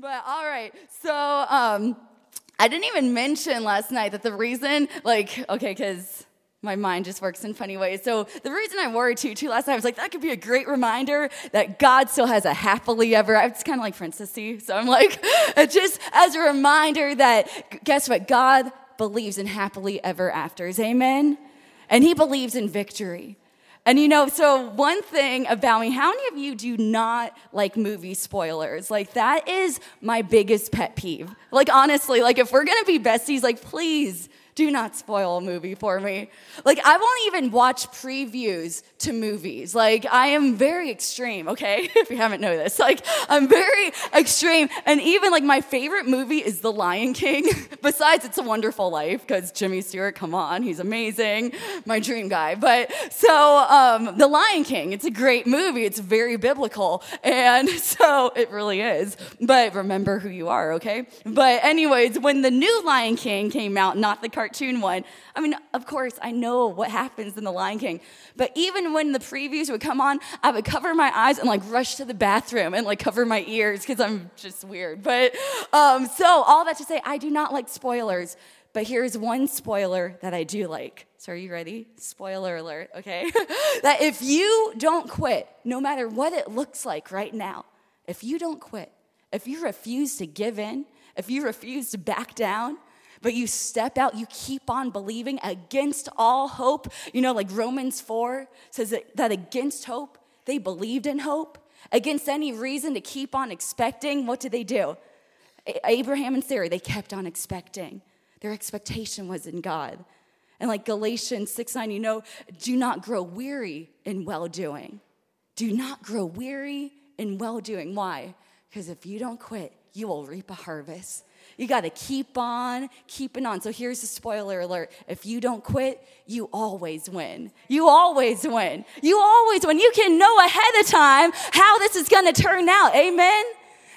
But all right, so um, I didn't even mention last night that the reason, like, okay, because my mind just works in funny ways. So the reason I wore a tutu last night I was like, that could be a great reminder that God still has a happily ever. After. It's kind of like Princess So I'm like, just as a reminder that guess what? God believes in happily ever afters. Amen. And He believes in victory. And you know, so one thing about me, how many of you do not like movie spoilers? Like, that is my biggest pet peeve. Like, honestly, like, if we're gonna be besties, like, please do not spoil a movie for me. Like, I won't even watch previews to movies. Like, I am very extreme, okay? if you haven't noticed. Like, I'm very extreme. And even, like, my favorite movie is The Lion King. Besides, It's a Wonderful Life, because Jimmy Stewart, come on, he's amazing. My dream guy. But so, um, The Lion King, it's a great movie. It's very biblical. And so, it really is. But remember who you are, okay? But, anyways, when the new Lion King came out, not the cartoon, cartoon one. I mean, of course, I know what happens in The Lion King, but even when the previews would come on, I would cover my eyes and like rush to the bathroom and like cover my ears because I'm just weird. But um, so, all that to say, I do not like spoilers, but here's one spoiler that I do like. So, are you ready? Spoiler alert, okay? that if you don't quit, no matter what it looks like right now, if you don't quit, if you refuse to give in, if you refuse to back down, but you step out, you keep on believing against all hope. You know, like Romans 4 says that, that against hope, they believed in hope. Against any reason to keep on expecting, what did they do? Abraham and Sarah, they kept on expecting. Their expectation was in God. And like Galatians 6 9, you know, do not grow weary in well doing. Do not grow weary in well doing. Why? Because if you don't quit, you will reap a harvest. You got to keep on keeping on. So here's a spoiler alert. If you don't quit, you always win. You always win. You always win. You can know ahead of time how this is going to turn out. Amen?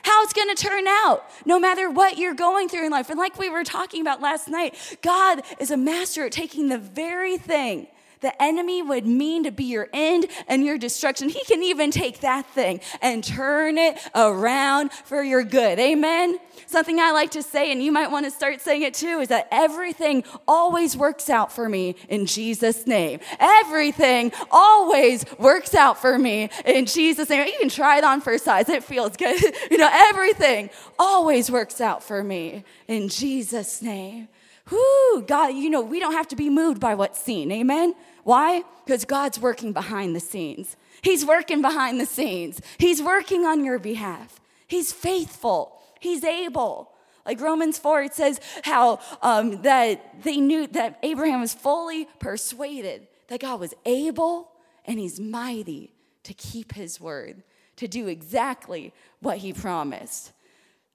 How it's going to turn out, no matter what you're going through in life. And like we were talking about last night, God is a master at taking the very thing the enemy would mean to be your end and your destruction, he can even take that thing and turn it around for your good. Amen? Something I like to say, and you might want to start saying it too, is that everything always works out for me in Jesus' name. Everything always works out for me in Jesus' name. You can try it on for size, it feels good. you know, everything always works out for me in Jesus' name. Whoo, God, you know, we don't have to be moved by what's seen. Amen? Why? Because God's working behind the scenes. He's working behind the scenes. He's working on your behalf. He's faithful. He's able. Like Romans 4, it says how um, that they knew that Abraham was fully persuaded that God was able and he's mighty to keep his word, to do exactly what he promised.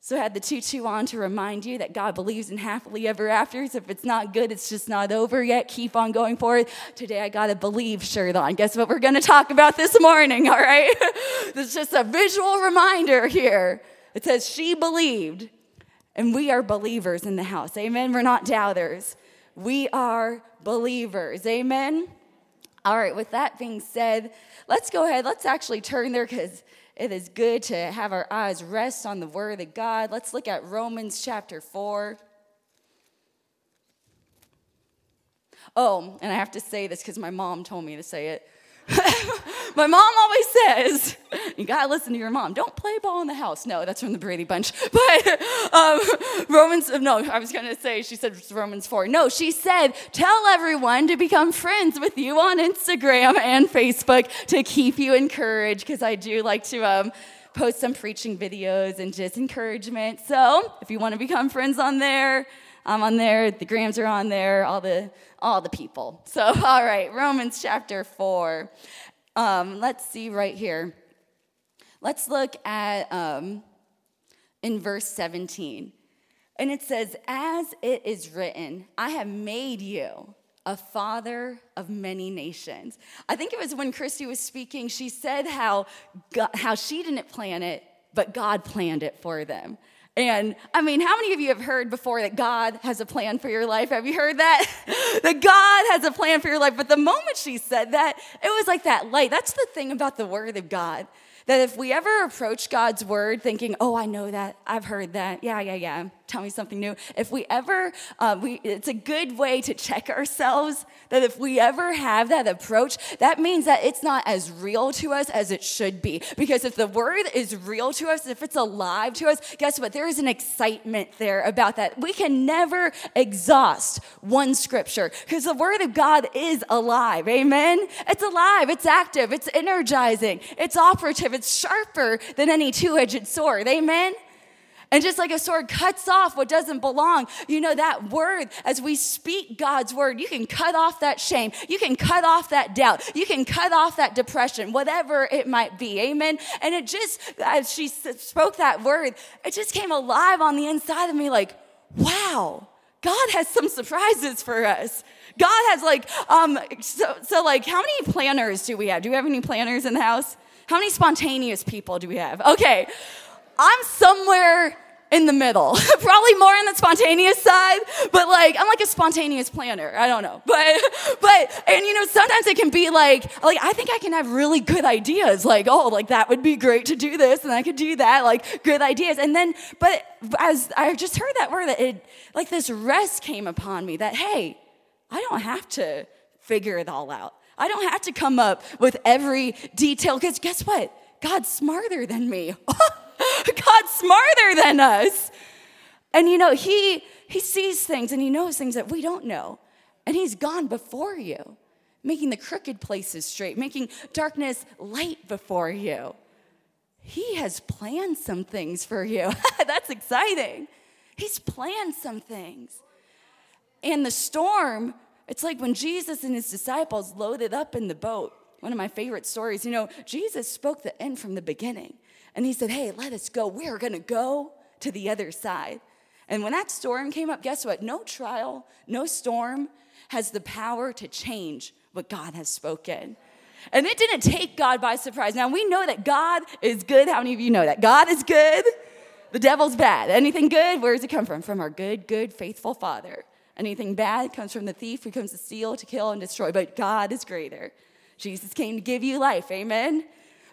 So I had the tutu on to remind you that God believes in happily ever afters. If it's not good, it's just not over yet. Keep on going forward. Today I got a believe shirt on. Guess what we're going to talk about this morning, all right? is just a visual reminder here. It says she believed, and we are believers in the house. Amen. We're not doubters. We are believers. Amen. All right, with that being said, let's go ahead. Let's actually turn there because it is good to have our eyes rest on the Word of God. Let's look at Romans chapter 4. Oh, and I have to say this because my mom told me to say it. My mom always says, you gotta listen to your mom. Don't play ball in the house. No, that's from the Brady Bunch. But um, Romans, no, I was gonna say, she said Romans 4. No, she said, tell everyone to become friends with you on Instagram and Facebook to keep you encouraged, because I do like to um, post some preaching videos and just encouragement. So if you wanna become friends on there, I'm on there, the Grams are on there, all the all the people. So, all right, Romans chapter 4. Um, let's see right here. Let's look at um, in verse 17. And it says, As it is written, I have made you a father of many nations. I think it was when Christy was speaking, she said how, God, how she didn't plan it, but God planned it for them. And I mean, how many of you have heard before that God has a plan for your life? Have you heard that? that God has a plan for your life. But the moment she said that, it was like that light. That's the thing about the Word of God That if we ever approach God's word thinking, oh, I know that, I've heard that, yeah, yeah, yeah, tell me something new. If we ever, uh, we, it's a good way to check ourselves that if we ever have that approach, that means that it's not as real to us as it should be. Because if the word is real to us, if it's alive to us, guess what? There is an excitement there about that. We can never exhaust one scripture because the word of God is alive. Amen? It's alive, it's active, it's energizing, it's operative, it's sharper than any two edged sword. Amen? And just like a sword cuts off what doesn't belong, you know, that word, as we speak God's word, you can cut off that shame. You can cut off that doubt. You can cut off that depression, whatever it might be. Amen. And it just, as she spoke that word, it just came alive on the inside of me like, wow, God has some surprises for us. God has like, um, so, so like, how many planners do we have? Do we have any planners in the house? How many spontaneous people do we have? Okay. I'm somewhere in the middle. Probably more on the spontaneous side, but like I'm like a spontaneous planner. I don't know. But but and you know, sometimes it can be like like I think I can have really good ideas. Like, oh, like that would be great to do this and I could do that, like good ideas. And then but as I just heard that word that it like this rest came upon me that hey, I don't have to figure it all out. I don't have to come up with every detail cuz guess what? God's smarter than me. God's smarter than us. And you know, he he sees things and he knows things that we don't know. And he's gone before you, making the crooked places straight, making darkness light before you. He has planned some things for you. That's exciting. He's planned some things. And the storm, it's like when Jesus and his disciples loaded up in the boat. One of my favorite stories. You know, Jesus spoke the end from the beginning. And he said, Hey, let us go. We're going to go to the other side. And when that storm came up, guess what? No trial, no storm has the power to change what God has spoken. And it didn't take God by surprise. Now we know that God is good. How many of you know that? God is good. The devil's bad. Anything good, where does it come from? From our good, good, faithful Father. Anything bad comes from the thief who comes to steal, to kill, and destroy. But God is greater. Jesus came to give you life. Amen.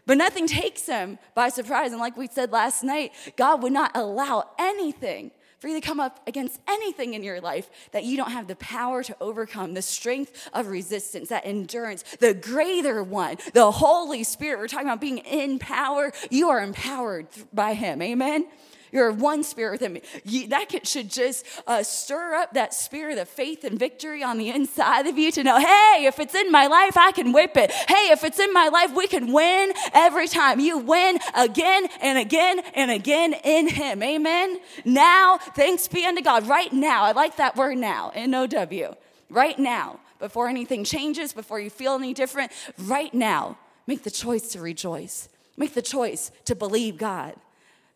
But nothing takes him by surprise. And like we said last night, God would not allow anything for you to come up against anything in your life that you don't have the power to overcome, the strength of resistance, that endurance, the greater one, the Holy Spirit. We're talking about being in power. You are empowered by Him. Amen. You're one spirit me. You, that could, should just uh, stir up that spirit of faith and victory on the inside of you to know, hey, if it's in my life, I can whip it. Hey, if it's in my life, we can win every time. You win again and again and again in Him. Amen. Now, thanks be unto God. Right now, I like that word now, N O W. Right now, before anything changes, before you feel any different, right now, make the choice to rejoice. Make the choice to believe God.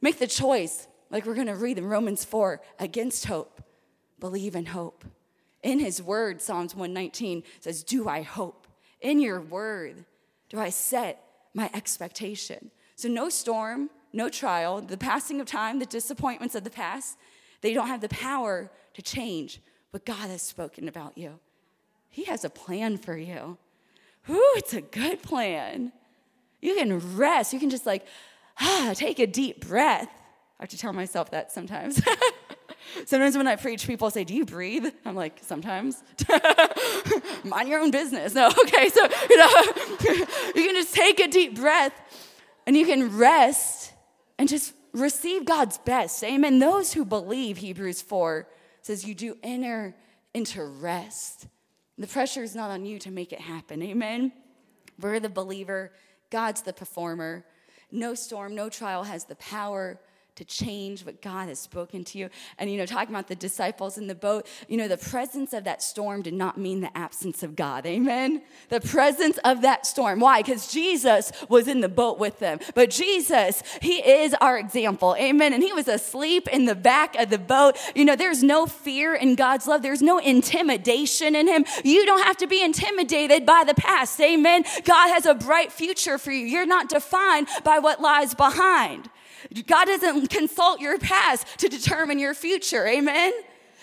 Make the choice, like we're going to read in Romans 4, against hope. Believe in hope. In his word, Psalms 119 says, Do I hope? In your word, do I set my expectation? So, no storm, no trial, the passing of time, the disappointments of the past, they don't have the power to change what God has spoken about you. He has a plan for you. Ooh, it's a good plan. You can rest. You can just like, ah, take a deep breath. I have to tell myself that sometimes. sometimes when I preach, people say, Do you breathe? I'm like, Sometimes. Mind your own business. No, okay, so, you know, you can just take a deep breath and you can rest and just receive God's best. Amen. Those who believe, Hebrews 4 says, You do enter into rest. The pressure is not on you to make it happen. Amen. We're the believer, God's the performer. No storm, no trial has the power to change what God has spoken to you. And, you know, talking about the disciples in the boat, you know, the presence of that storm did not mean the absence of God. Amen? The presence of that storm. Why? Because Jesus was in the boat with them. But Jesus, He is our example. Amen? And He was asleep in the back of the boat. You know, there's no fear in God's love, there's no intimidation in Him. You don't have to be intimidated by the past. Amen? God has a bright future for you. You're not defined by what lies behind. God doesn't consult your past to determine your future. Amen?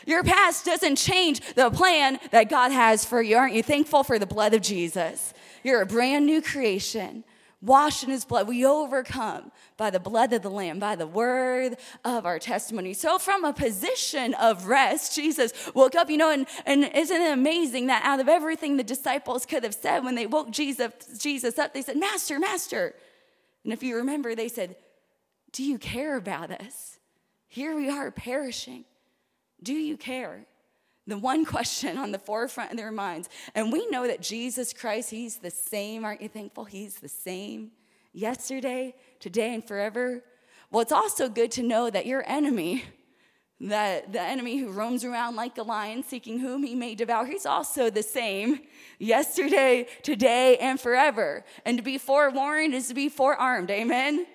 Your past doesn't change the plan that God has for you. Aren't you thankful for the blood of Jesus? You're a brand new creation washed in his blood. We overcome by the blood of the Lamb, by the word of our testimony. So, from a position of rest, Jesus woke up, you know, and, and isn't it amazing that out of everything the disciples could have said when they woke Jesus, Jesus up, they said, Master, Master. And if you remember, they said, Do you care about us? Here we are perishing. Do you care? the one question on the forefront of their minds. And we know that Jesus Christ, He's the same. Aren't you thankful? He's the same yesterday, today, and forever. Well, it's also good to know that your enemy, that the enemy who roams around like a lion seeking whom he may devour, he's also the same yesterday, today, and forever. And to be forewarned is to be forearmed. Amen?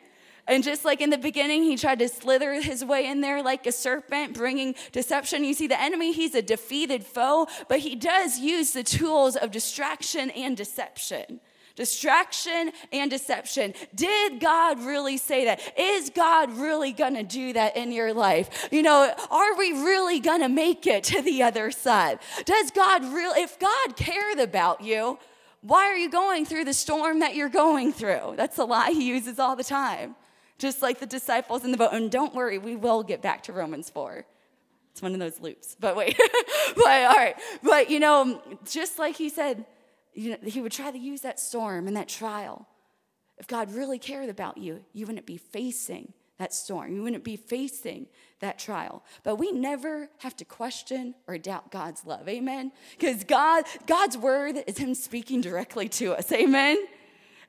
And just like in the beginning, he tried to slither his way in there like a serpent, bringing deception. You see, the enemy, he's a defeated foe, but he does use the tools of distraction and deception. Distraction and deception. Did God really say that? Is God really gonna do that in your life? You know, are we really gonna make it to the other side? Does God really, if God cared about you, why are you going through the storm that you're going through? That's a lie he uses all the time just like the disciples in the boat. And don't worry, we will get back to Romans 4. It's one of those loops. But wait, but all right. But you know, just like he said, you know, he would try to use that storm and that trial. If God really cared about you, you wouldn't be facing that storm. You wouldn't be facing that trial. But we never have to question or doubt God's love. Amen. Because God, God's word is him speaking directly to us. Amen.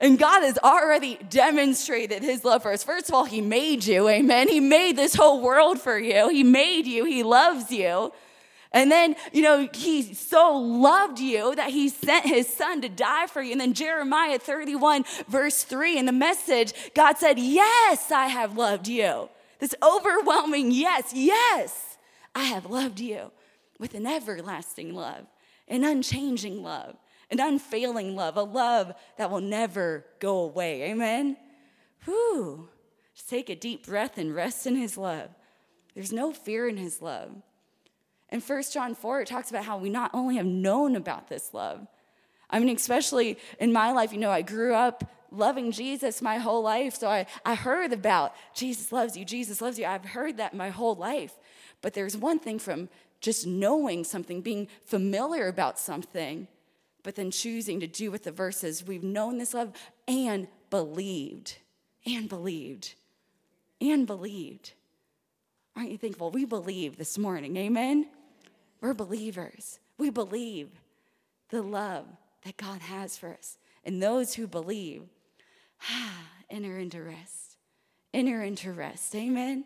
And God has already demonstrated his love for us. First of all, he made you, amen. He made this whole world for you. He made you, he loves you. And then, you know, he so loved you that he sent his son to die for you. And then Jeremiah 31, verse 3, in the message, God said, Yes, I have loved you. This overwhelming yes, yes, I have loved you with an everlasting love, an unchanging love an unfailing love, a love that will never go away. Amen? Whew. Just take a deep breath and rest in his love. There's no fear in his love. In 1 John 4, it talks about how we not only have known about this love, I mean, especially in my life, you know, I grew up loving Jesus my whole life. So I, I heard about Jesus loves you, Jesus loves you. I've heard that my whole life. But there's one thing from just knowing something, being familiar about something, but then choosing to do with the verses we've known this love and believed, and believed, and believed. Aren't you thankful? We believe this morning, amen? We're believers. We believe the love that God has for us. And those who believe, ah, enter into rest. Enter into rest, amen?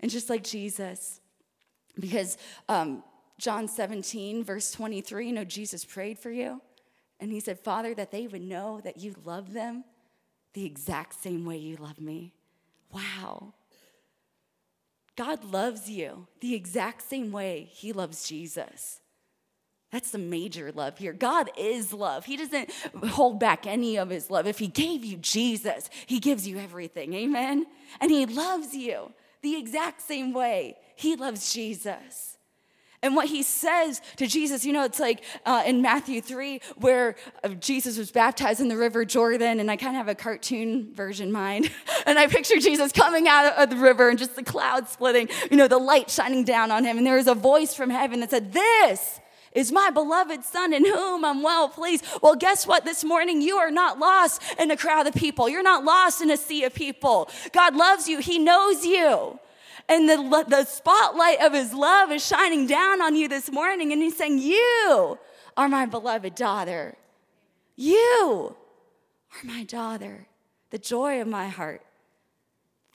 And just like Jesus, because um, John 17, verse 23, you know, Jesus prayed for you. And he said, Father, that they would know that you love them the exact same way you love me. Wow. God loves you the exact same way he loves Jesus. That's the major love here. God is love. He doesn't hold back any of his love. If he gave you Jesus, he gives you everything. Amen? And he loves you the exact same way he loves Jesus. And what he says to Jesus, you know, it's like uh, in Matthew 3, where uh, Jesus was baptized in the River Jordan, and I kind of have a cartoon version mind. and I picture Jesus coming out of the river and just the clouds splitting, you know, the light shining down on him. And there was a voice from heaven that said, This is my beloved son in whom I'm well pleased. Well, guess what? This morning, you are not lost in a crowd of people. You're not lost in a sea of people. God loves you, He knows you. And the, the spotlight of his love is shining down on you this morning. And he's saying, You are my beloved daughter. You are my daughter. The joy of my heart,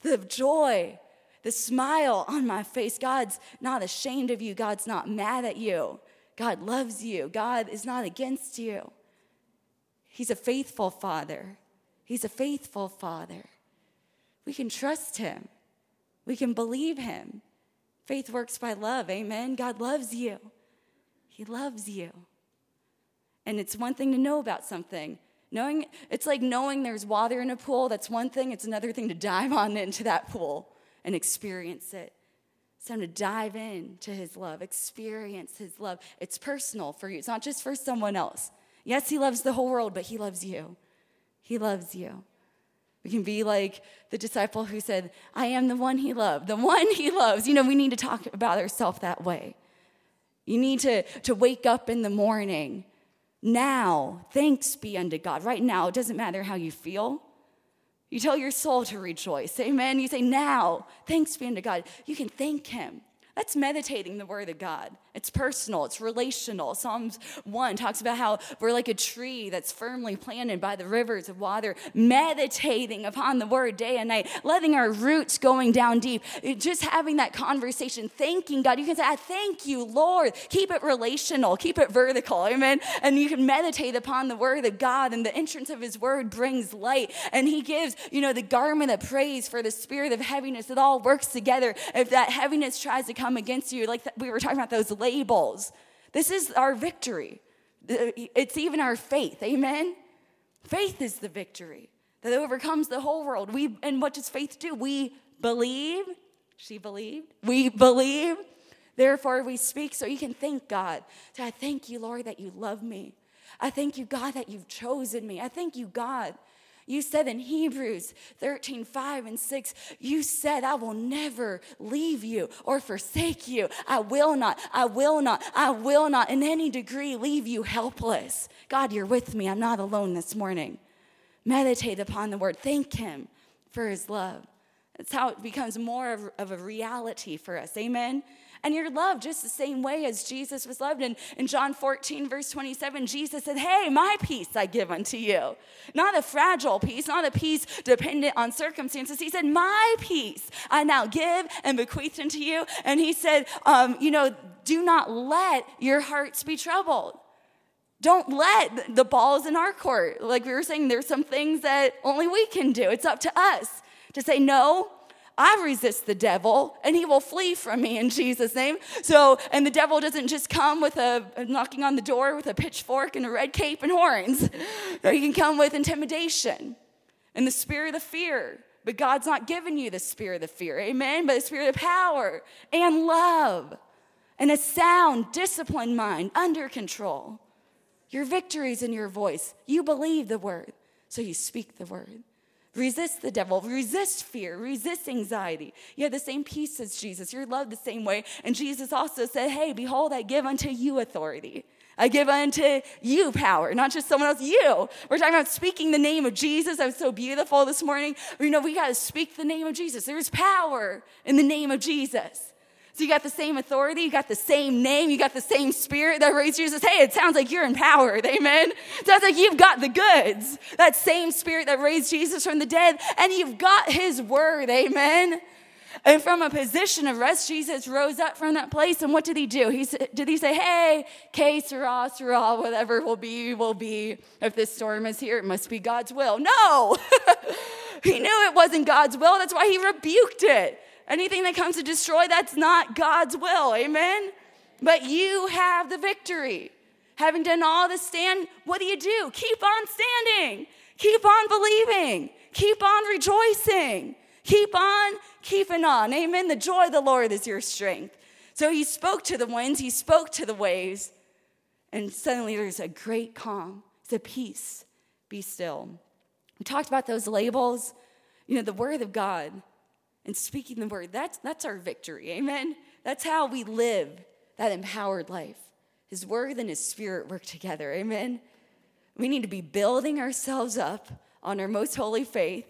the joy, the smile on my face. God's not ashamed of you. God's not mad at you. God loves you. God is not against you. He's a faithful father. He's a faithful father. We can trust him. We can believe him. Faith works by love. Amen. God loves you. He loves you. And it's one thing to know about something. Knowing it's like knowing there's water in a pool, that's one thing. It's another thing to dive on into that pool and experience it. It's time to dive in to his love, experience his love. It's personal for you. It's not just for someone else. Yes, he loves the whole world, but he loves you. He loves you. We can be like the disciple who said, I am the one he loved, the one he loves. You know, we need to talk about ourselves that way. You need to, to wake up in the morning. Now, thanks be unto God. Right now, it doesn't matter how you feel. You tell your soul to rejoice. Amen. You say, now, thanks be unto God. You can thank Him. That's meditating the word of God. It's personal, it's relational. Psalms 1 talks about how we're like a tree that's firmly planted by the rivers of water, meditating upon the word day and night, letting our roots going down deep, just having that conversation, thanking God. You can say, I thank you, Lord. Keep it relational, keep it vertical, amen. And you can meditate upon the word of God, and the entrance of his word brings light. And he gives, you know, the garment of praise for the spirit of heaviness. It all works together. If that heaviness tries to come come against you, like we were talking about those labels. This is our victory. It's even our faith. Amen? Faith is the victory that overcomes the whole world. We and what does faith do? We believe. She believed. We believe. Therefore, we speak so you can thank God. So I thank you, Lord, that you love me. I thank you, God, that you've chosen me. I thank you, God, you said in Hebrews 13, 5 and 6, you said, I will never leave you or forsake you. I will not, I will not, I will not in any degree leave you helpless. God, you're with me. I'm not alone this morning. Meditate upon the word. Thank Him for His love. That's how it becomes more of, a reality for us. Amen and you're loved just the same way as Jesus was loved. And in John 14, verse 27, Jesus said, Hey, my peace I give unto you. Not a fragile peace, not a peace dependent on circumstances. He said, My peace I now give and bequeath unto you. And he said, um, You know, do not let your hearts be troubled don't let the balls in our court. Like we were saying, there's some things that only we can do. It's up to us to say, no, I resist the devil and he will flee from me in Jesus' name. So, and the devil doesn't just come with a, knocking on the door with a pitchfork and a red cape and horns. he can come with intimidation and the spirit of fear. But God's not given you the spirit of fear, amen? But the spirit of power and love and a sound, disciplined mind under control. Your victories in your voice. You believe the word, so you speak the word. Resist the devil, resist fear, resist anxiety. You have the same peace as Jesus. You're loved the same way. And Jesus also said, Hey, behold, I give unto you authority. I give unto you power, not just someone else, you. We're talking about speaking the name of Jesus. That was so beautiful this morning. You know, we got to speak the name of Jesus. There's power in the name of Jesus. So you got the same authority, you got the same name, you got the same spirit that raised Jesus. Hey, it sounds like you're empowered. Amen. It sounds like you've got the goods. That same spirit that raised Jesus from the dead, and you've got his word. Amen. And from a position of rest, Jesus rose up from that place. And what did he do? He did he say, hey, que sera, sera, whatever will be, will be. If this storm is here, it must be God's will. No. he knew it wasn't God's will. That's why he rebuked it. Anything that comes to destroy, that's not God's will. Amen? But you have the victory. Having done all this stand, what do you do? Keep on standing. Keep on believing. Keep on rejoicing. Keep on keeping on. Amen. The joy of the Lord is your strength. So he spoke to the winds, he spoke to the waves, and suddenly there's a great calm. It's a peace. Be still. We talked about those labels. You know, the word of God and speaking the word. That's, that's our victory. Amen. That's how we live that empowered life. His word and his spirit work together. Amen. We need to be building ourselves up on our most holy faith.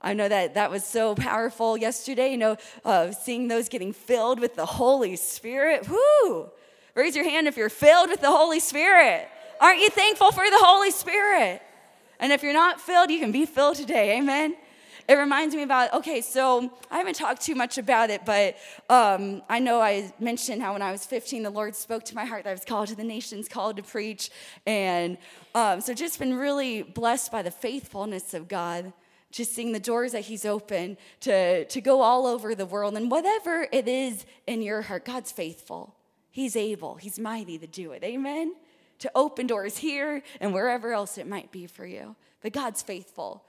I know that that was so powerful yesterday, you know, uh, seeing those getting filled with the Holy Spirit. Whoo! Raise your hand if you're filled with the Holy Spirit. Aren't you thankful for the Holy Spirit? And if you're not filled, you can be filled today. Amen it reminds me about okay, so I haven't talked too much about it, but um, I know I mentioned how when I was 15, the Lord spoke to my heart that I was called to the nations, called to preach. And um, so just been really blessed by the faithfulness of God just seeing the doors that he's opened to, to go all over the world and whatever it is in your heart god's faithful. He's able. He's mighty to do it. Amen? To open doors here and wherever else it might be for you. But god's faithful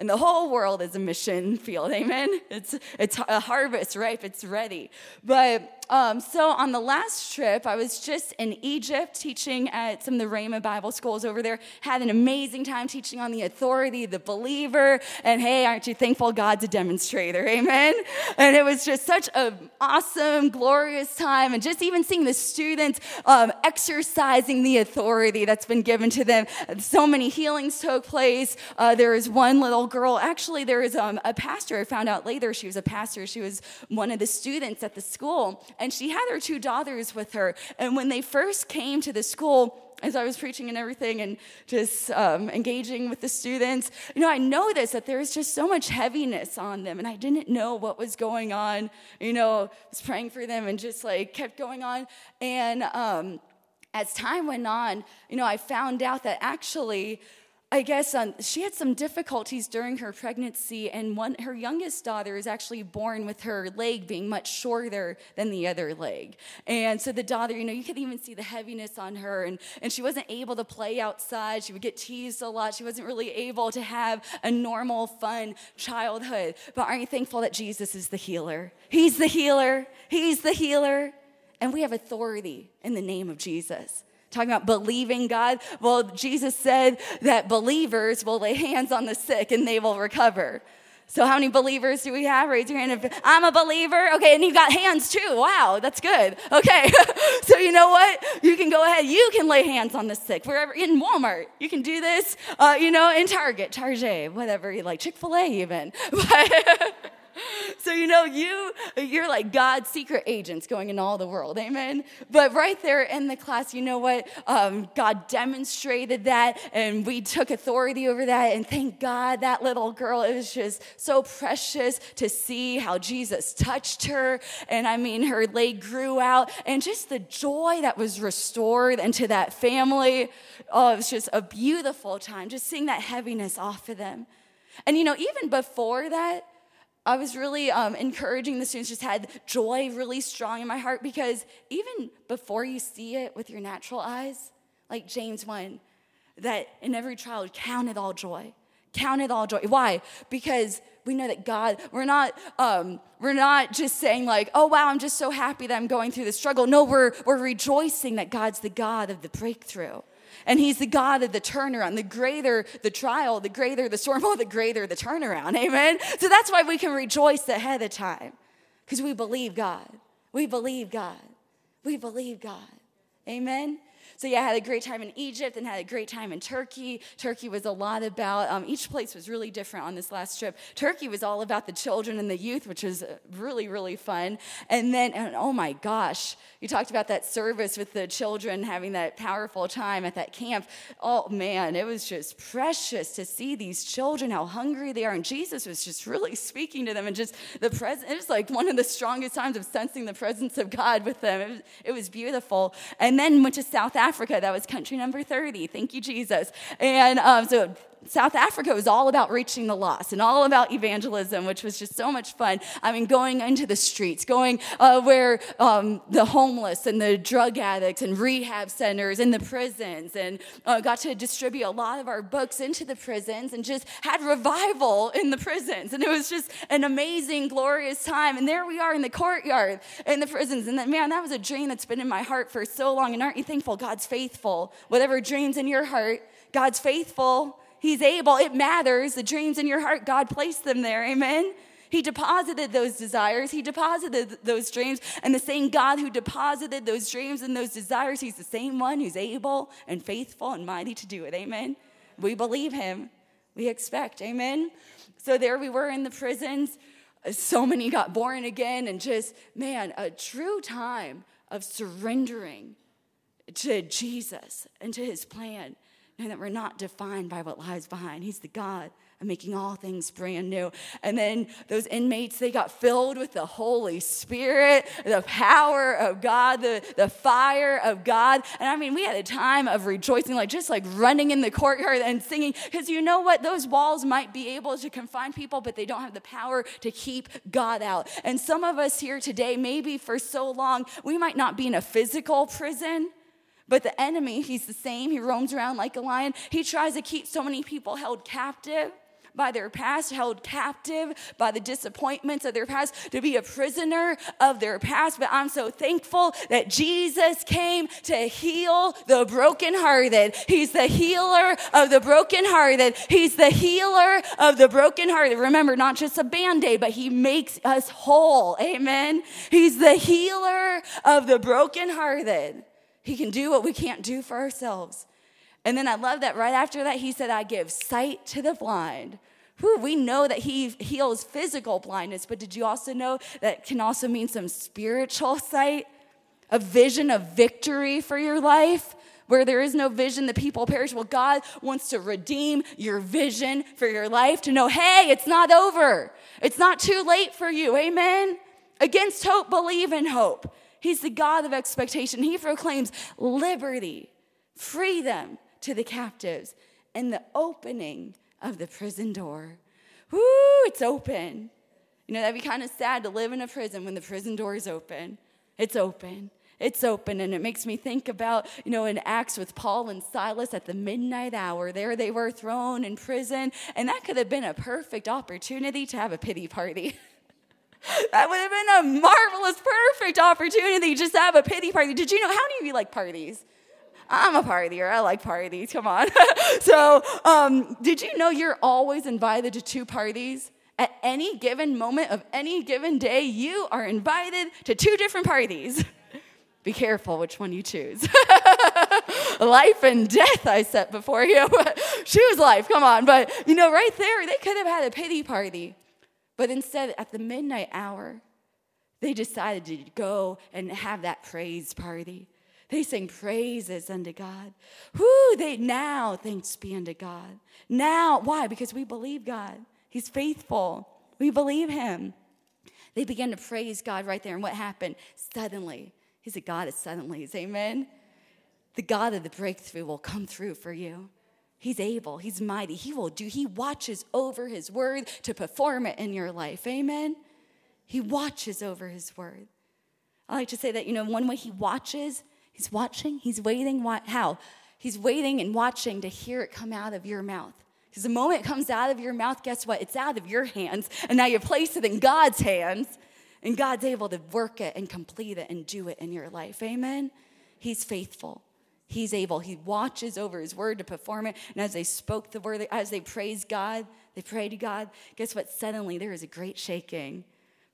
And the whole world is a mission field, amen? It's, it's a harvest ripe, it's ready. But um, so on the last trip, I was just in Egypt teaching at some of the Rhema Bible schools over there. Had an amazing time teaching on the authority, the believer, and hey, aren't you thankful God's a demonstrator? Amen. And it was just such an awesome, glorious time, and just even seeing the students um, exercising the authority that's been given to them. So many healings took place. Uh, there was one little girl. Actually, there was um, a pastor. I found out later she was a pastor. She was one of the students at the school and she had her two daughters with her. And when they first came to the school, as I was preaching and everything and just um, engaging with the students, you know, I noticed that there was just so much heaviness on them, and I didn't know what was going on. You know, I was praying for them and just like kept going on. And um, as time went on, you know, I found out that actually I guess um, she had some difficulties during her pregnancy, and one, her youngest daughter is actually born with her leg being much shorter than the other leg. And so the daughter, you know, you could even see the heaviness on her, and, and she wasn't able to play outside. She would get teased a lot. She wasn't really able to have a normal, fun childhood. But aren't you thankful that Jesus is the healer? He's the healer. He's the healer. And we have authority in the name of Jesus talking about believing God. Well, Jesus said that believers will lay hands on the sick and they will recover. So, how many believers do we have? Raise your hand if I'm a believer. Okay, and you've got hands too. Wow, that's good. Okay, so you know what? You can go ahead. You can lay hands on the sick wherever in Walmart. You can do this. Uh, you know, in Target, Target, whatever you like, Chick Fil A, even. But so you know you you're like god's secret agents going in all the world amen? But right there in the class you know what? Um, god demonstrated that and we took authority over that and thank god that little girl it was just so precious to see how jesus touched her. And i mean her leg grew out and just the joy that was restored into that family. Oh it was just a beautiful time just seeing that heaviness off of them. And you know even before that I was really um, encouraging the students, just had joy really strong in my heart because even before you see it with your natural eyes, like James 1, that in every trial, count it all joy. Count it all joy. Why? Because we know that God, we're not, um, we're not just saying like, oh wow, I'm just so happy that I'm going through the struggle. No, we're, we're rejoicing that God's the God of the breakthrough. And he's the God of the turnaround. The greater the trial, the greater the storm, oh, the greater the turnaround. Amen. So that's why we can rejoice ahead of time. Because we believe God. We believe God. We believe God. Amen. So yeah, I had a great time in Egypt and had a great time in Turkey. Turkey was a lot about, um, each place was really different on this last trip. Turkey was all about the children and the youth, which was uh, really, really fun. And then, and oh my gosh, you talked about that service with the children having that powerful time at that camp. Oh man, it was just precious to see these children, how hungry they are. And Jesus was just really speaking to them and just the presence. It was like one of the strongest times of sensing the presence of God with them. It was, it was beautiful. And then went to South Africa Africa. That was country number 30. Thank you, Jesus. And um, so South Africa was all about reaching the lost and all about evangelism, which was just so much fun. I mean, going into the streets, going uh, where um, the homeless and the drug addicts and rehab centers and the prisons, and uh, got to distribute a lot of our books into the prisons and just had revival in the prisons. And it was just an amazing, glorious time. And there we are in the courtyard in the prisons. And man, that was a dream that's been in my heart for so long. And aren't you thankful God's faithful? Whatever dreams in your heart, God's faithful. He's able. It matters. The dreams in your heart, God placed them there. Amen. He deposited those desires. He deposited those dreams. And the same God who deposited those dreams and those desires, He's the same one who's able and faithful and mighty to do it. Amen. We believe Him. We expect. Amen. So there we were in the prisons. So many got born again, and just, man, a true time of surrendering to Jesus and to His plan and that we're not defined by what lies behind. He's the God of making all things brand new. And then those inmates, they got filled with the Holy Spirit, the power of God, the, the fire of God. And I mean, we had a time of rejoicing, like just like running in the courtyard and singing. Because you know what? Those walls might be able to confine people, but they don't have the power to keep God out. And some of us here today, maybe for so long, we might not be in a physical prison but the enemy, he's the same. He roams around like a lion. He tries to keep so many people held captive. by their past, held captive by the disappointments of their past, to be a prisoner of their past. But I'm so thankful that Jesus came to heal the brokenhearted. He's the healer of the brokenhearted. He's the healer of the brokenhearted. Remember, not just a band aid, but He makes us whole. Amen. He's the healer of the brokenhearted. He can do what we can't do for ourselves. And then I love that right after that, he said, I give sight to the blind. Whew, we know that he heals physical blindness, but did you also know that can also mean some spiritual sight? A vision of victory for your life? Where there is no vision, the people perish. Well, God wants to redeem your vision for your life to know, hey, it's not over. It's not too late for you. Amen. Against hope, believe in hope. He's the God of expectation. He proclaims liberty, freedom to the captives, and the opening of the prison door. Woo, it's open. You know, that'd be kind of sad to live in a prison when the prison door is open. It's open. It's open, and it makes me think about, you know, in Acts with Paul and Silas at the midnight hour. There they were thrown in prison, and that could have been a perfect opportunity to have a pity party. that would have been a marvelous, perfect opportunity just to have a pity party. Did you know? How many of you like parties? I'm a partier. I like parties. Come on. so, um, did you know you're always invited to two parties? At any given moment of any given day, you are invited to two different parties. Be careful which one you choose. life and death I set before you. choose life, come on. But you know, right there, they could have had a pity party. But instead, at the midnight hour, they decided to go and have that praise party. They sing praises unto God. Whoo, they now thanks be unto God. Now, why? Because we believe God. He's faithful. We believe him. They began to praise God right there. And what happened? Suddenly, He's a God of suddenlies. Amen. The God of the breakthrough will come through for you. He's able, He's mighty. He will do, He watches over His word to perform it in your life. Amen. He watches over His word. I like to say that, you know, one way He watches He's watching, he's waiting. How? He's waiting and watching to hear it come out of your mouth. Because the moment it comes out of your mouth, guess what? It's out of your hands. And now you place it in God's hands. And God's able to work it and complete it and do it in your life. Amen? He's faithful. He's able. He watches over his word to perform it. And as they spoke the word, as they praised God, they prayed to God, guess what? Suddenly there was a great shaking.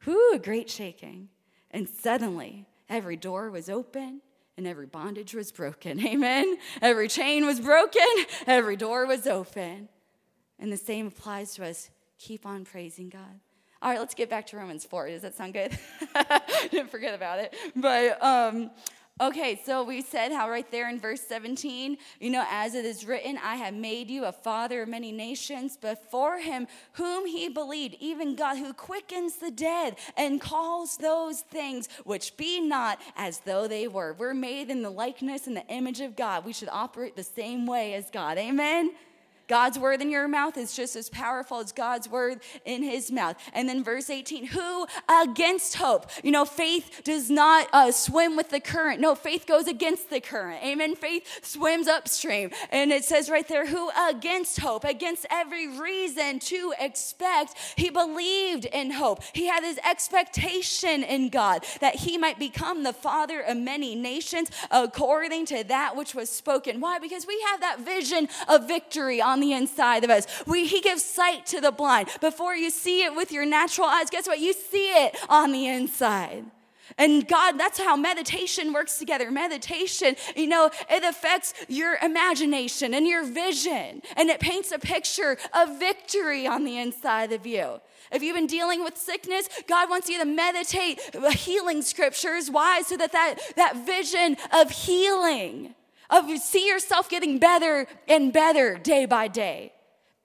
Whoo, a great shaking. And suddenly every door was open and every bondage was broken. Amen. Every chain was broken, every door was open. And the same applies to us. Keep on praising God. All right, let's get back to Romans 4. Does that sound good? Didn't forget about it. But um, Okay, so we said how right there in verse 17, you know, as it is written, I have made you a father of many nations before him whom he believed, even God who quickens the dead and calls those things which be not as though they were. We're made in the likeness and the image of God. We should operate the same way as God. Amen? God's word in your mouth is just as powerful as God's word in his mouth. And then verse 18, who against hope? You know, faith does not uh, swim with the current. No, faith goes against the current. Amen. Faith swims upstream. And it says right there, who against hope, against every reason to expect, he believed in hope. He had his expectation in God that he might become the father of many nations according to that which was spoken. Why? Because we have that vision of victory on on the inside of us. We, he gives sight to the blind. Before you see it with your natural eyes, guess what? You see it on the inside. And God, that's how meditation works together. Meditation, you know, it affects your imagination and your vision, and it paints a picture of victory on the inside of you. If you've been dealing with sickness, God wants you to meditate healing scriptures. Why? So that that, that vision of healing of see yourself getting better and better day by day.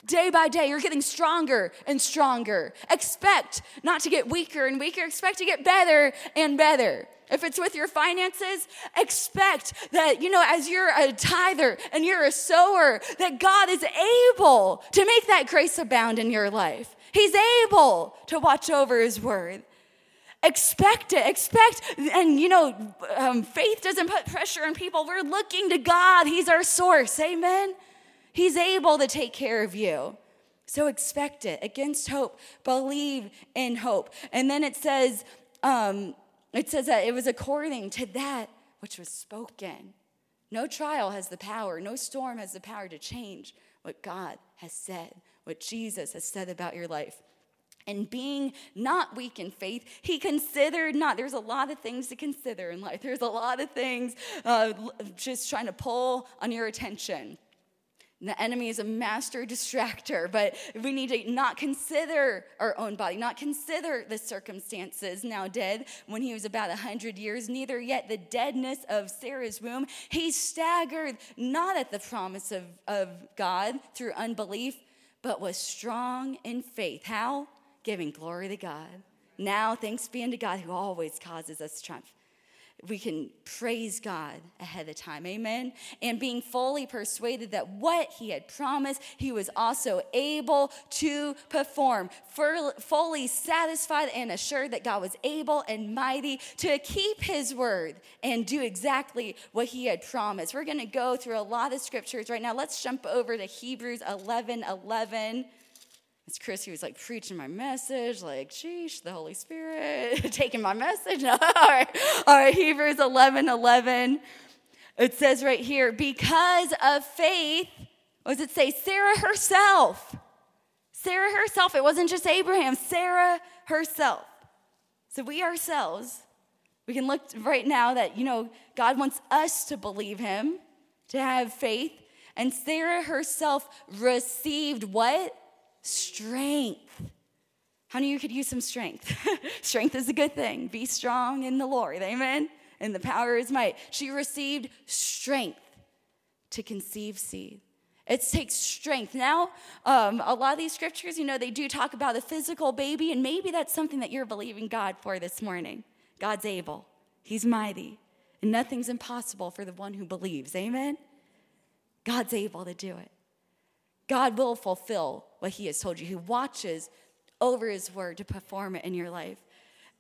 Day by day, you're getting stronger and stronger. Expect not to get weaker and weaker, expect to get better and better. If it's with your finances, expect that, you know, as you're a tither and you're a sower, that God is able to make that grace abound in your life. He's able to watch over His word. Expect it. Expect, and you know, um, faith doesn't put pressure on people. We're looking to God. He's our source. Amen. He's able to take care of you. So expect it. Against hope, believe in hope. And then it says, um, it says that it was according to that which was spoken. No trial has the power, no storm has the power to change what God has said, what Jesus has said about your life. And being not weak in faith, he considered not, there's a lot of things to consider in life. There's a lot of things uh, just trying to pull on your attention. The enemy is a master distractor, but we need to not consider our own body, not consider the circumstances now dead when he was about a 100 years, neither yet the deadness of Sarah's womb. He staggered not at the promise of, of God through unbelief, but was strong in faith. How? Giving glory to God. Now, thanks be unto God who always causes us triumph we can praise God ahead of time. Amen. And being fully persuaded that what he had promised, he was also able to perform. Fully satisfied and assured that God was able and mighty to keep his word and do exactly what he had promised. We're going to go through a lot of scriptures right now. Let's jump over to Hebrews 11 11. It's Chris who was like preaching my message, like, sheesh, the Holy Spirit taking my message. all right, all right, Hebrews 11 11. It says right here, because of faith, what does it say? Sarah herself. Sarah herself. It wasn't just Abraham, Sarah herself. So we ourselves, we can look right now that, you know, God wants us to believe him, to have faith. And Sarah herself received what? Strength. How many of you could use some strength? strength is a good thing. Be strong in the Lord. Amen. And the power is might. She received strength to conceive seed. It takes strength. Now, um, a lot of these scriptures, you know, they do talk about a physical baby, and maybe that's something that you're believing God for this morning. God's able, He's mighty, and nothing's impossible for the one who believes. Amen? God's able to do it. God will fulfill what He has told you. He watches over His word to perform it in your life.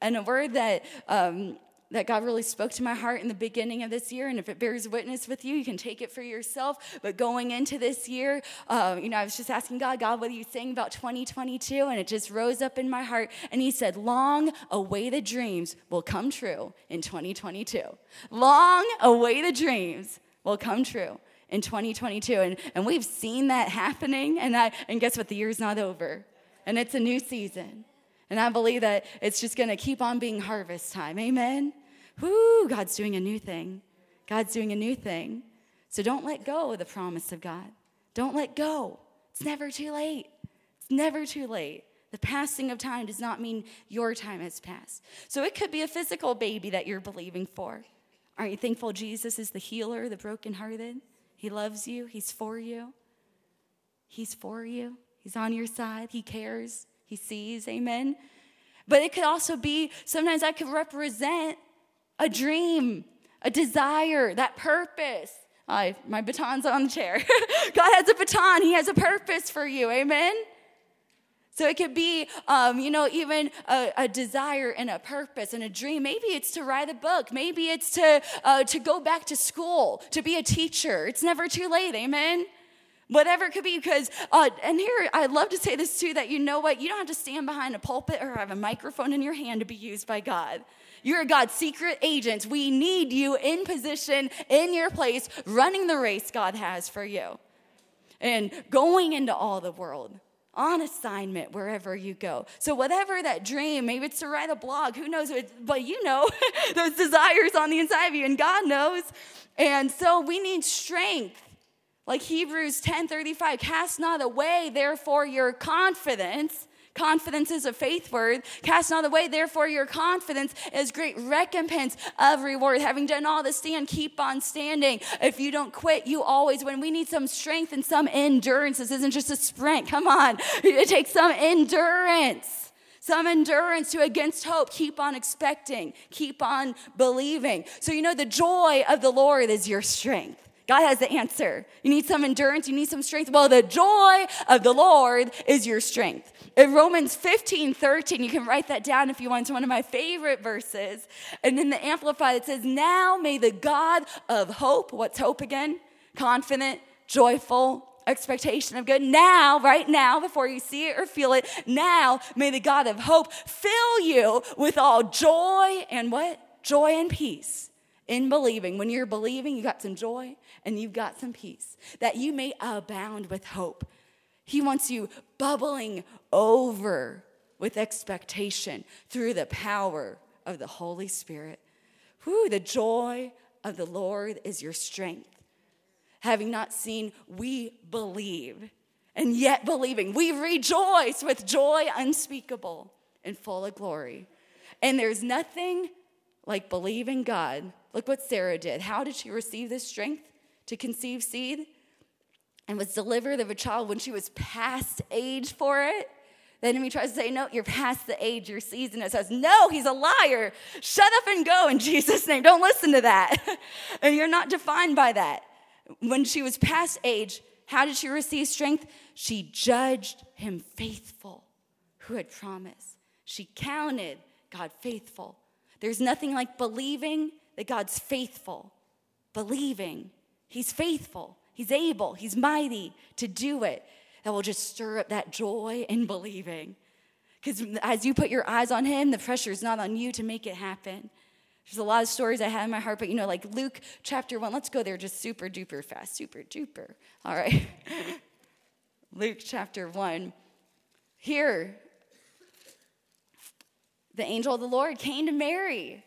And a word that um, that God really spoke to my heart in the beginning of this year. And if it bears witness with you, you can take it for yourself. But going into this year, uh, you know, I was just asking God, God, what are you saying about 2022? And it just rose up in my heart. And He said, Long awaited dreams will come true in 2022. Long awaited dreams will come true in 2022. And, and we've seen that happening. And, I, and guess what? The year's not over. And it's a new season. And I believe that it's just going to keep on being harvest time. Amen? Whoo, God's doing a new thing. God's doing a new thing. So don't let go of the promise of God. Don't let go. It's never too late. It's never too late. The passing of time does not mean your time has passed. So it could be a physical baby that you're believing for. Aren't you thankful Jesus is the healer, the brokenhearted? He loves you, He's for you. He's for you, He's on your side, He cares, He sees. Amen. But it could also be sometimes I could represent a dream, a desire, that purpose. I, my baton's on the chair. God has a baton, He has a purpose for you. Amen. So it could be, um, you know, even a, a, desire and a purpose and a dream. Maybe it's to write a book. Maybe it's to uh, to go back to school to be a teacher. It's never too late. Amen. Whatever it could be, because, uh, and here, I love to say this too that you know what? You don't have to stand behind a pulpit or have a microphone in your hand to be used by God. You're God's secret agent. We need you in position, in your place, running the race God has for you and going into all the world on assignment wherever you go. So, whatever that dream, maybe it's to write a blog, who knows, but you know those desires on the inside of you, and God knows. And so, we need strength. Like Hebrews 10 35, cast not away, therefore, your confidence Confidence is a faith word. Cast not away, therefore, your confidence is great recompense of reward. Having done all to stand, keep on standing. If you don't quit, you always win. We need some strength and some endurance. This isn't just a sprint. Come on. It takes some endurance some endurance to against hope. Keep on expecting, keep on believing. So, you know, the joy of the Lord is your strength. God has the answer. You need some endurance, you need some strength. Well, the joy of the Lord is your strength. In Romans 15, 13, you can write that down if you want. It's one of my favorite verses. And in the Amplified, it says, Now may the God of hope, what's hope again? Confident, joyful, expectation of good. Now, right now, before you see it or feel it, now may the God of hope fill you with all joy and what? Joy and peace in believing. When you're believing, you got some joy and you've got some peace, that you may abound with hope. He wants you bubbling over with expectation through the power of the Holy Spirit. Whew, the joy of the Lord is your strength. Having not seen, we believe. And yet believing, we rejoice with joy unspeakable and full of glory. And there's nothing like believing God. Look what Sarah did. How did she receive this strength to conceive seed? And was delivered of a child when she was past age for it? The enemy tries to say, No, you're past the age, your season. It says, No, he's a liar. Shut up and go in Jesus' name. Don't listen to that. and you're not defined by that. When she was past age, how did she receive strength? She judged him faithful who had promised. She counted God faithful. There's nothing like believing that God's faithful, believing He's faithful, He's able, He's mighty to do it. That will just stir up that joy in believing. Because as you put your eyes on Him, the pressure is not on you to make it happen. There's a lot of stories I have in my heart, but you know, like Luke chapter one, let's go there just super duper fast, super duper. All right. Luke chapter one. Here, the angel of the Lord came to Mary.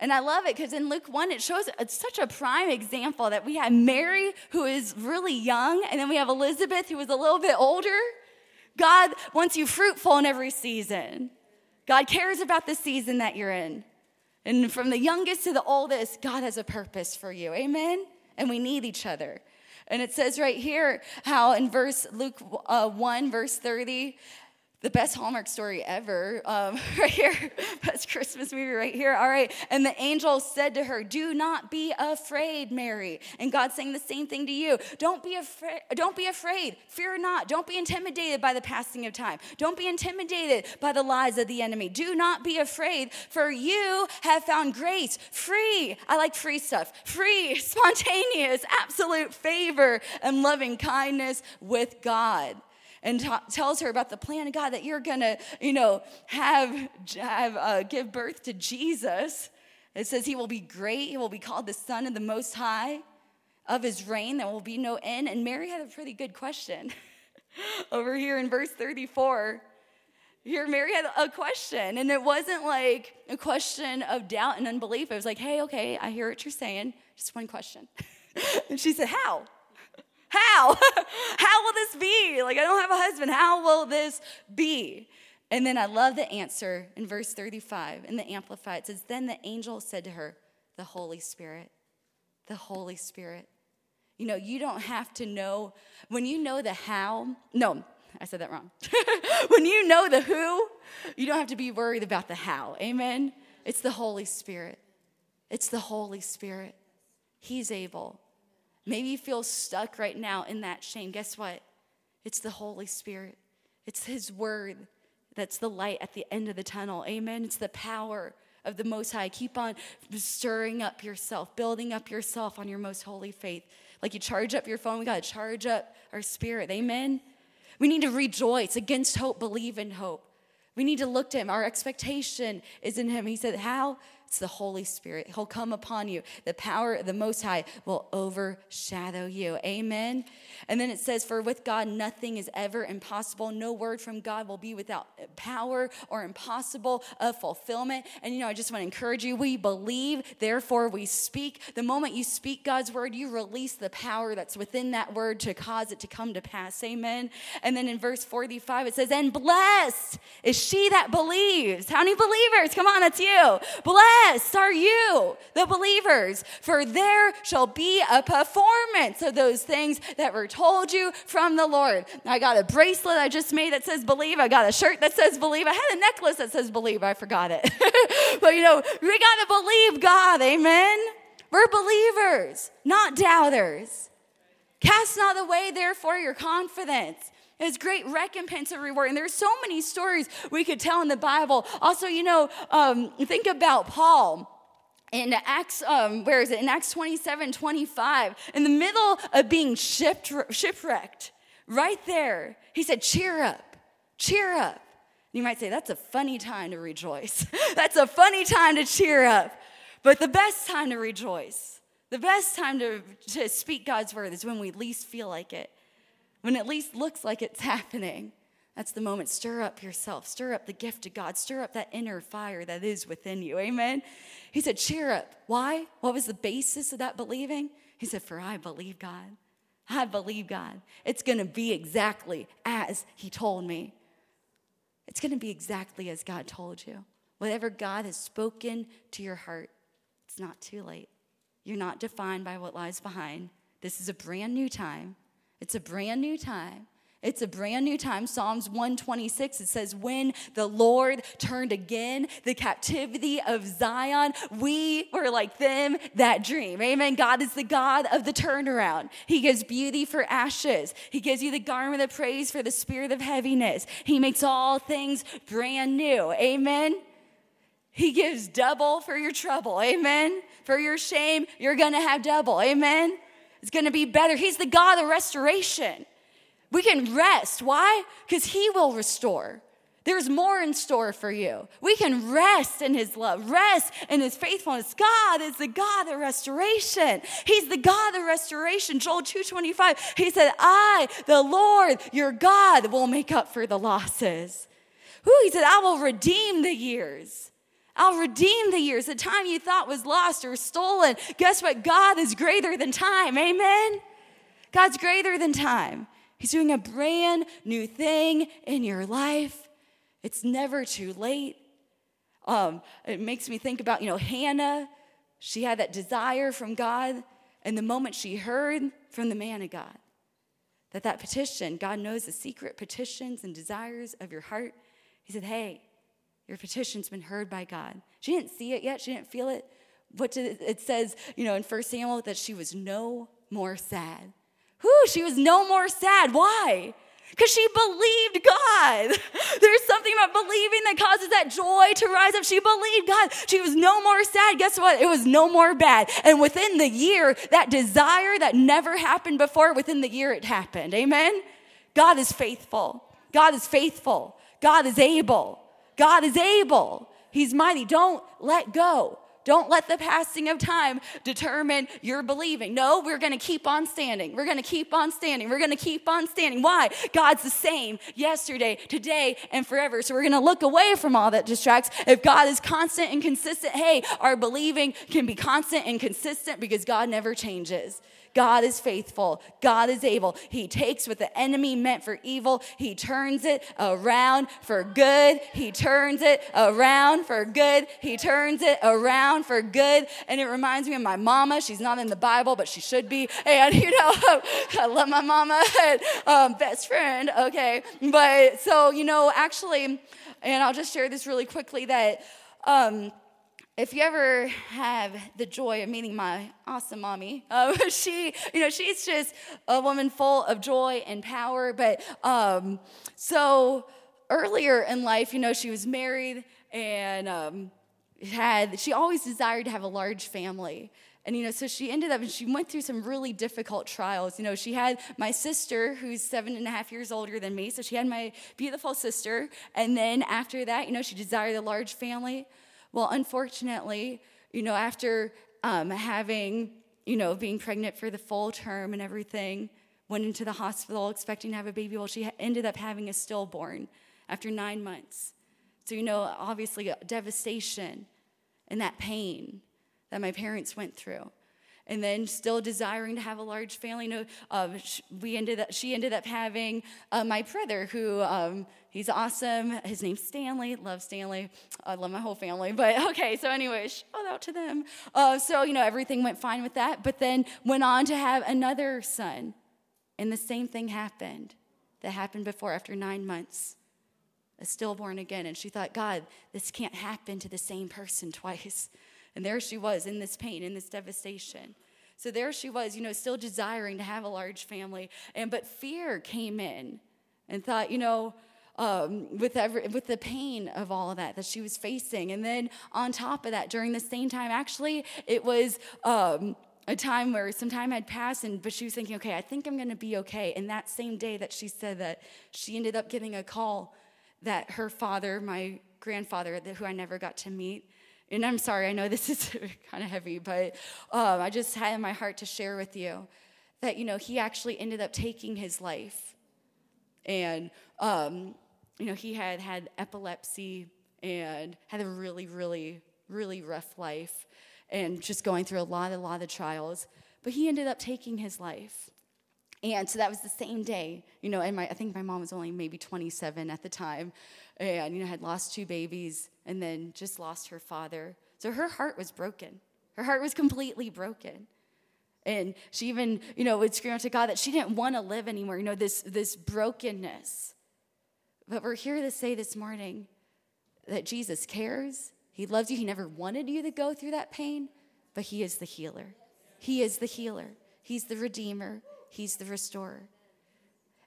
And I love it because in Luke 1, it shows it's such a prime example that we have Mary, who is really young, and then we have Elizabeth, who is a little bit older. God wants you fruitful in every season. God cares about the season that you're in. And from the youngest to the oldest, God has a purpose for you. Amen? And we need each other. And it says right here how in verse Luke uh, 1, verse 30, the best Hallmark story ever, um, right here, best Christmas movie right here. All right. And the angel said to her, Do not be afraid, Mary. And God's saying the same thing to you. Don't be afraid. Don't be afraid. Fear not. Don't be intimidated by the passing of time. Don't be intimidated by the lies of the enemy. Do not be afraid, for you have found grace, free. I like free stuff. Free, spontaneous, absolute favor and loving kindness with God and t- tells her about the plan of God that you're gonna, you know, have, have uh, give birth to Jesus. It says he will be great. He will be called the Son of the Most High. Of his reign, there will be no end. And Mary had a pretty good question over here in verse 34. Here, Mary had a question, and it wasn't like a question of doubt and unbelief. It was like, hey, okay, I hear what you're saying. Just one question. and she said, How? How? How will this be? Like, I don't have a husband. How will this be? And then I love the answer in verse 35 in the Amplified. It says, Then the angel said to her, The Holy Spirit, the Holy Spirit. You know, you don't have to know, when you know the how, no, I said that wrong. when you know the who, you don't have to be worried about the how. Amen? It's the Holy Spirit. It's the Holy Spirit. He's able. Maybe you feel stuck right now in that shame. Guess what? It's the Holy Spirit, it's His Word that's the light at the end of the tunnel. Amen. It's the power of the Most High. Keep on stirring up yourself, building up yourself on your most holy faith. Like you charge up your phone, we got to charge up our spirit. Amen. We need to rejoice against hope, believe in hope. We need to look to Him. Our expectation is in Him. He said, How? It's the Holy Spirit. He'll come upon you. The power of the Most High will overshadow you. Amen. And then it says, For with God nothing is ever impossible. No word from God will be without power or impossible of fulfillment. And you know, I just want to encourage you we believe, therefore we speak. The moment you speak God's word, you release the power that's within that word to cause it to come to pass. Amen. And then in verse 45, it says, And blessed is she that believes. How many believers? Come on, that's you. Blessed Blessed are you, the believers, for there shall be a performance of those things that were told you from the Lord. I got a bracelet I just made that says believe. I got a shirt that says believe. I had a necklace that says believe. I forgot it. but you know, we got to believe God. Amen. We're believers, not doubters. Cast not away, therefore, your confidence. It's great recompense and reward. And there's so many stories we could tell in the Bible. Also, you know, um, think about Paul in Acts, um, where is it? In Acts 27 25, in the middle of being shipwrecked, right there, he said, Cheer up, cheer up. You might say, That's a funny time to rejoice. That's a funny time to cheer up. But the best time to rejoice, the best time to, to speak God's word is when we least feel like it, when it at least looks like it's happening. That's the moment. Stir up yourself. Stir up the gift of God. Stir up that inner fire that is within you. Amen. He said, Cheer up. Why? What was the basis of that believing? He said, For I believe God. I believe God. It's going to be exactly as He told me. It's going to be exactly as God told you. Whatever God has spoken to your heart, it's not too late. You're not defined by what lies behind. This is a brand new time. It's a brand new time. It's a brand new time. Psalms 126, it says, When the Lord turned again the captivity of Zion, we were like them that dream. Amen. God is the God of the turnaround. He gives beauty for ashes, He gives you the garment of praise for the spirit of heaviness. He makes all things brand new. Amen. He gives double for your trouble. Amen. For your shame, you're going to have double. Amen. It's going to be better. He's the God of restoration. We can rest. Why? Because He will restore. There's more in store for you. We can rest in His love, rest in His faithfulness. God is the God of restoration. He's the God of restoration. Joel 2:25. He said, "I, the Lord, your God, will make up for the losses." Who? he said, "I will redeem the years." I'll redeem the years. The time you thought was lost or stolen. Guess what? God is greater than time. Amen? God's greater than time. He's doing a brand new thing in your life. It's never too late. Um, it makes me think about, you know, Hannah. She had that desire from God, and the moment she heard from the man of God that that petition, God knows the secret petitions and desires of your heart, He said, Hey, your petition's been heard by God. She didn't see it yet, she didn't feel it. Did it, says, you know, in 1 Samuel that she was no more sad. Whew, she was no more sad. Why? Because she believed God. There's something about believing that causes that joy to rise up. She believed God. She was no more sad. Guess what? It was no more bad. And within the year, that desire that never happened before, within the year it happened. Amen? God is faithful. God is faithful. God is able. God is able. He's mighty. Don't let go. Don't let the passing of time determine your believing. No, we're going to keep on standing. We're going to keep on standing. We're going to keep on standing. Why? God's the same yesterday, today, and forever. So we're going to look away from all that distracts. If God is constant and consistent, hey, our believing can be constant and consistent because God never changes. God is faithful. God is able. He takes what the enemy meant for evil, He turns it around for good. He turns it around for good. He turns it around for good. And it reminds me of my mama. She's not in the Bible, but she should be. And, you know, I love my mama um, best friend, okay? But so, you know, actually, and I'll just share this really quickly that. Um, if you ever have the joy of meeting my awesome mommy, uh, she, you know, she's just a woman full of joy and power. But um, so earlier in life, you know, she was married and um, had, she always desired to have a large family. And, you know, so she ended up, and she went through some really difficult trials. You know, she had my sister, who's seven and a half years older than me. So she had my beautiful sister. And then after that, you know, she desired a large family. Well, unfortunately, you know, after um, having, you know, being pregnant for the full term and everything, went into the hospital expecting to have a baby. Well, she ended up having a stillborn after nine months. So, you know, obviously, devastation and that pain that my parents went through and then still desiring to have a large family. No, uh, we ended up, she ended up having uh, my brother, who um, he's awesome. His name's Stanley. Love Stanley. I love my whole family. But okay, so anyway, shout out to them. Uh, so you know everything went fine with that. But then went on to have another son, and the same thing happened that happened before after nine months. A stillborn again, and she thought, God, this can't happen to the same person twice. And there she was in this pain, in this devastation. So there she was, you know, still desiring to have a large family. And but fear came in and thought, you know, um, with every, with the pain of all of that that she was facing. And then on top of that, during the same time, actually, it was. Um, a time where some time had passed and but she was thinking okay i think i'm going to be okay and that same day that she said that she ended up getting a call that her father my grandfather who i never got to meet and i'm sorry i know this is kind of heavy but um, i just had in my heart to share with you that you know he actually ended up taking his life. And um, you know he had had epilepsy and had a really really really rough life and just going through a lot a lot of trials but he ended up taking his life. And so that was the same day you know and my, i think my mom was only maybe 27 at the time and you know had lost two babies and then just lost her father so her heart was broken her heart was completely broken and she even, you know, would scream out to God that she didn't want to live anymore, you know, this, this brokenness. But we're here to say this morning that Jesus cares. He loves you. He never wanted you to go through that pain, but He is the healer. He is the healer. He's the redeemer. He's the restorer.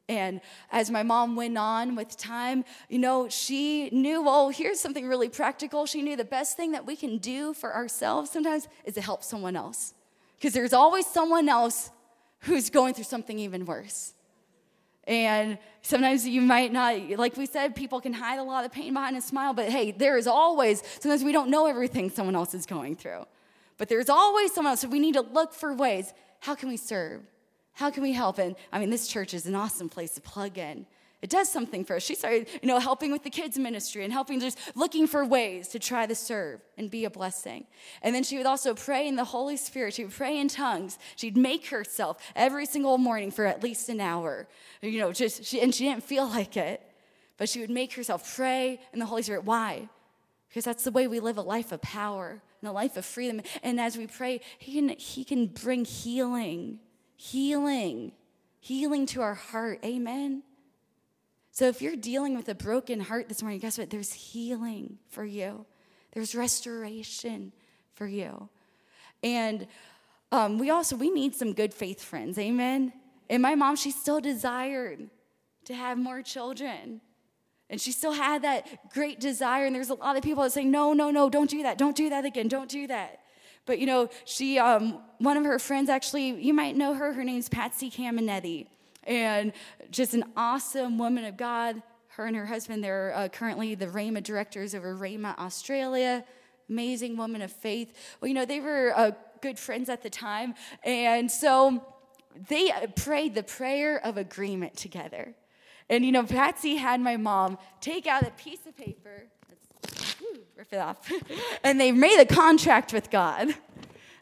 And as my mom went on with time, you know, she knew, well, here's something really practical. She knew the best thing that we can do for ourselves sometimes is to help someone else because there's always someone else who's going through something even worse. And sometimes you might not, like we said, people can hide a lot of pain behind a smile, but hey, there is always, sometimes we don't know everything someone else is going through. But there's always someone else, so we need to look for ways. How can we serve? How can we help? And I mean, this church is an awesome place to plug in it does something for us. She started, you know, helping with the kids ministry and helping just looking for ways to try to serve and be a blessing. And then she would also pray in the Holy Spirit. She would pray in tongues. She'd make herself every single morning for at least an hour. You know, just she, and she didn't feel like it, but she would make herself pray in the Holy Spirit. Why? Because that's the way we live a life of power and a life of freedom. And as we pray, he can, he can bring healing, healing, healing to our heart. Amen. So if you're dealing with a broken heart this morning, guess what? There's healing for you, there's restoration for you. And um, we also we need some good faith friends amen and my mom she still desired to have more children and she still had that great desire and there's a lot of people that say no no no don't do that don't do that again don't do that but you know she um, one of her friends actually you might know her her name's patsy Cameneti and just an awesome woman of God. Her and her husband, they're uh, currently the Rhema directors over Rhema Australia. Amazing woman of faith. Well, you know, they were uh, good friends at the time. And so they prayed the prayer of agreement together. And, you know, Patsy had my mom take out a piece of paper, rip it off, and they made a contract with God.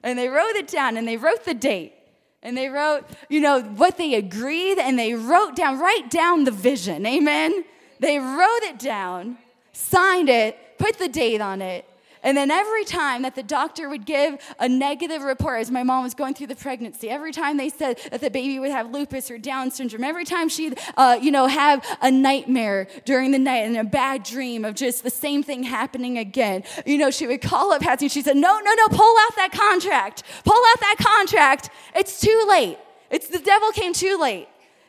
And they wrote it down and they wrote the date. And they wrote, you know, what they agreed and they wrote down, write down the vision. Amen. They wrote it down, signed it, put the date on it, and then every time that the doctor would give a negative report, as my mom was going through the pregnancy, every time they said that the baby would have lupus or Down syndrome, every time she'd, uh, you know, have a nightmare during the night and a bad dream of just the same thing happening again, you know, she would call up Patsy and she said, no, no, no, pull out that contract. Pull out that contract. It's too late. It's the devil came too late.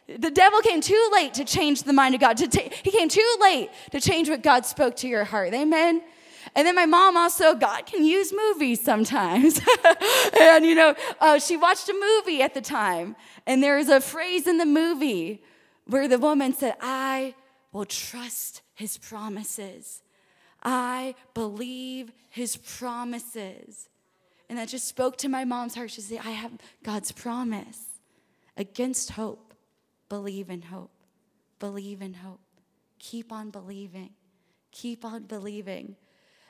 The devil came too late to change the mind of God. To ta- he came too late to change what God spoke to your heart. Amen. And then my mom also, God can use movies sometimes. and, you know, uh, she watched a movie at the time, and there is a phrase in the movie where the woman said, I will trust his promises. I believe his promises. And that just spoke to my mom's heart. She said, I have God's promise. Against hope, believe in hope. Believe in hope. Keep on believing. Keep on believing.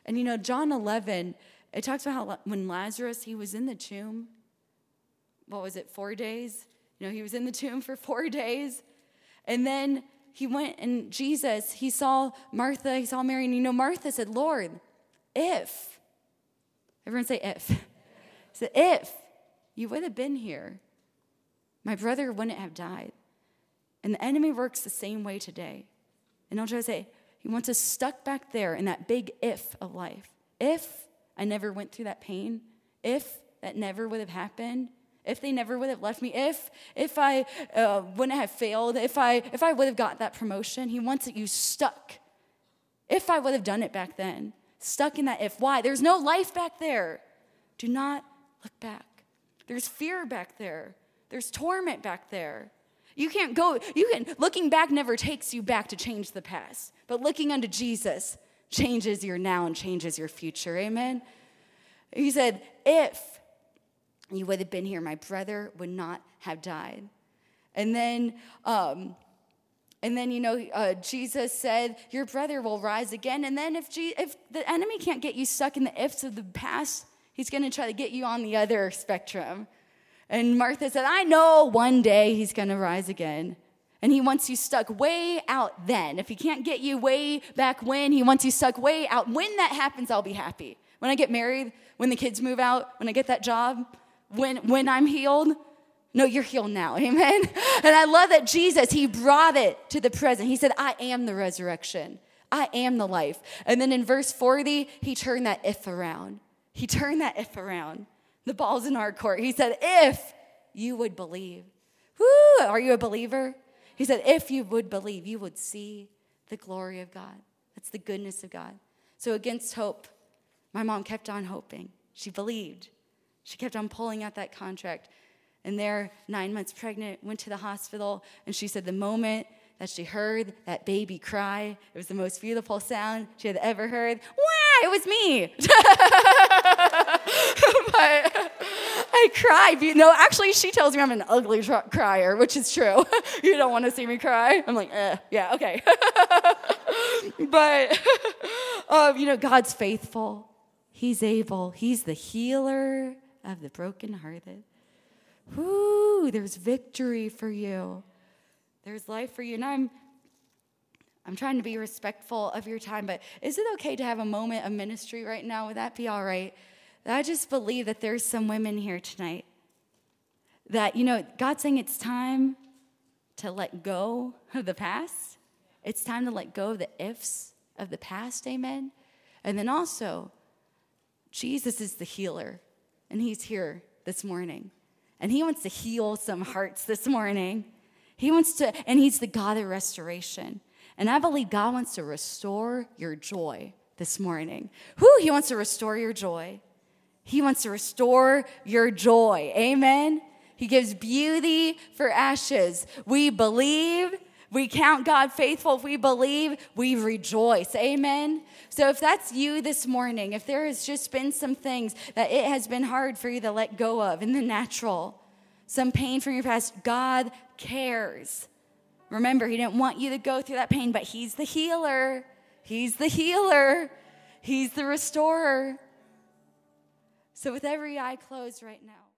And you know, John 11, it talks about how when Lazarus, he was in the tomb, what was it, four days? You know, he was in the tomb for four days. And then he went and Jesus, he saw Martha, he saw Mary, and you know, Martha said, Lord, if, everyone say if. He said, if you would have been here, my brother wouldn't have died. And the enemy works the same way today. And I'll try to say, he wants us stuck back there in that big if of life. If I never went through that pain, if that never would have happened, if they never would have left me, if if I uh, wouldn't have failed, if I if I would have got that promotion, he wants you stuck. If I would have done it back then, stuck in that if. Why? There's no life back there. Do not look back. There's fear back there. There's torment back there. You can't go, you can, looking back never takes you back to change the past, but looking unto Jesus changes your now and changes your future. Amen? He said, if you would have been here, my brother would not have died. And then, um, and then you know, uh, Jesus said, "Your brother will rise again." And then, if if the enemy can't get you stuck in the ifs of the past, he's going to try to get you on the other spectrum. And Martha said, I know one day he's going to rise again. And he wants you stuck way out then. If he can't get you way back when, he wants you stuck way out. When that happens, I'll be happy. When I get married, when the kids move out, when I get that job, when, when I'm healed. No, you're healed now. Amen. And I love that Jesus, he brought it to the present. He said, I am the resurrection. I am the life. And then in verse 40, he turned that if around. He turned that if around. The ball's in our court. He said, If you would believe. Are you a believer? He said, If you would believe, you would see the glory of God. That's the goodness of God. So, against hope, my mom kept on hoping. She believed. She kept on pulling out that contract. And there, nine months pregnant, went to the hospital, and she said, The moment that she heard that baby cry. It was the most beautiful sound she had ever heard. It was me. but I. You know, actually, she tells me I'm an ugly tr- crier, which is true. you don't want to see me cry. I'm like, eh, yeah, okay. but, um, you know, God's faithful. He's able. He's the healer of the brokenhearted. Whoo, there's victory for you. There's life for you. And I'm I'm trying to be respectful of your time, but is it okay to have a moment of ministry right now? Would that be all right? I just believe that there's some women here tonight that, you know, God's saying it's time to let go of the past. It's time to let go of the ifs of the past, amen? And then also, Jesus is the healer, and he's here this morning. And he wants to heal some hearts this morning. He wants to, and He's the God of restoration. And I believe God wants to restore your joy this morning. Who? He wants to restore your joy. He wants to restore your joy. Amen. He gives beauty for ashes. We believe. We count God faithful. If we believe, we rejoice. Amen. So if that's you this morning, if there has just been some things that it has been hard for you to let go of in the natural, some pain from your past, God cares. Remember, He didn't want you to go through that pain, but He's the healer. He's the healer. He's the restorer. So, with every eye closed right now,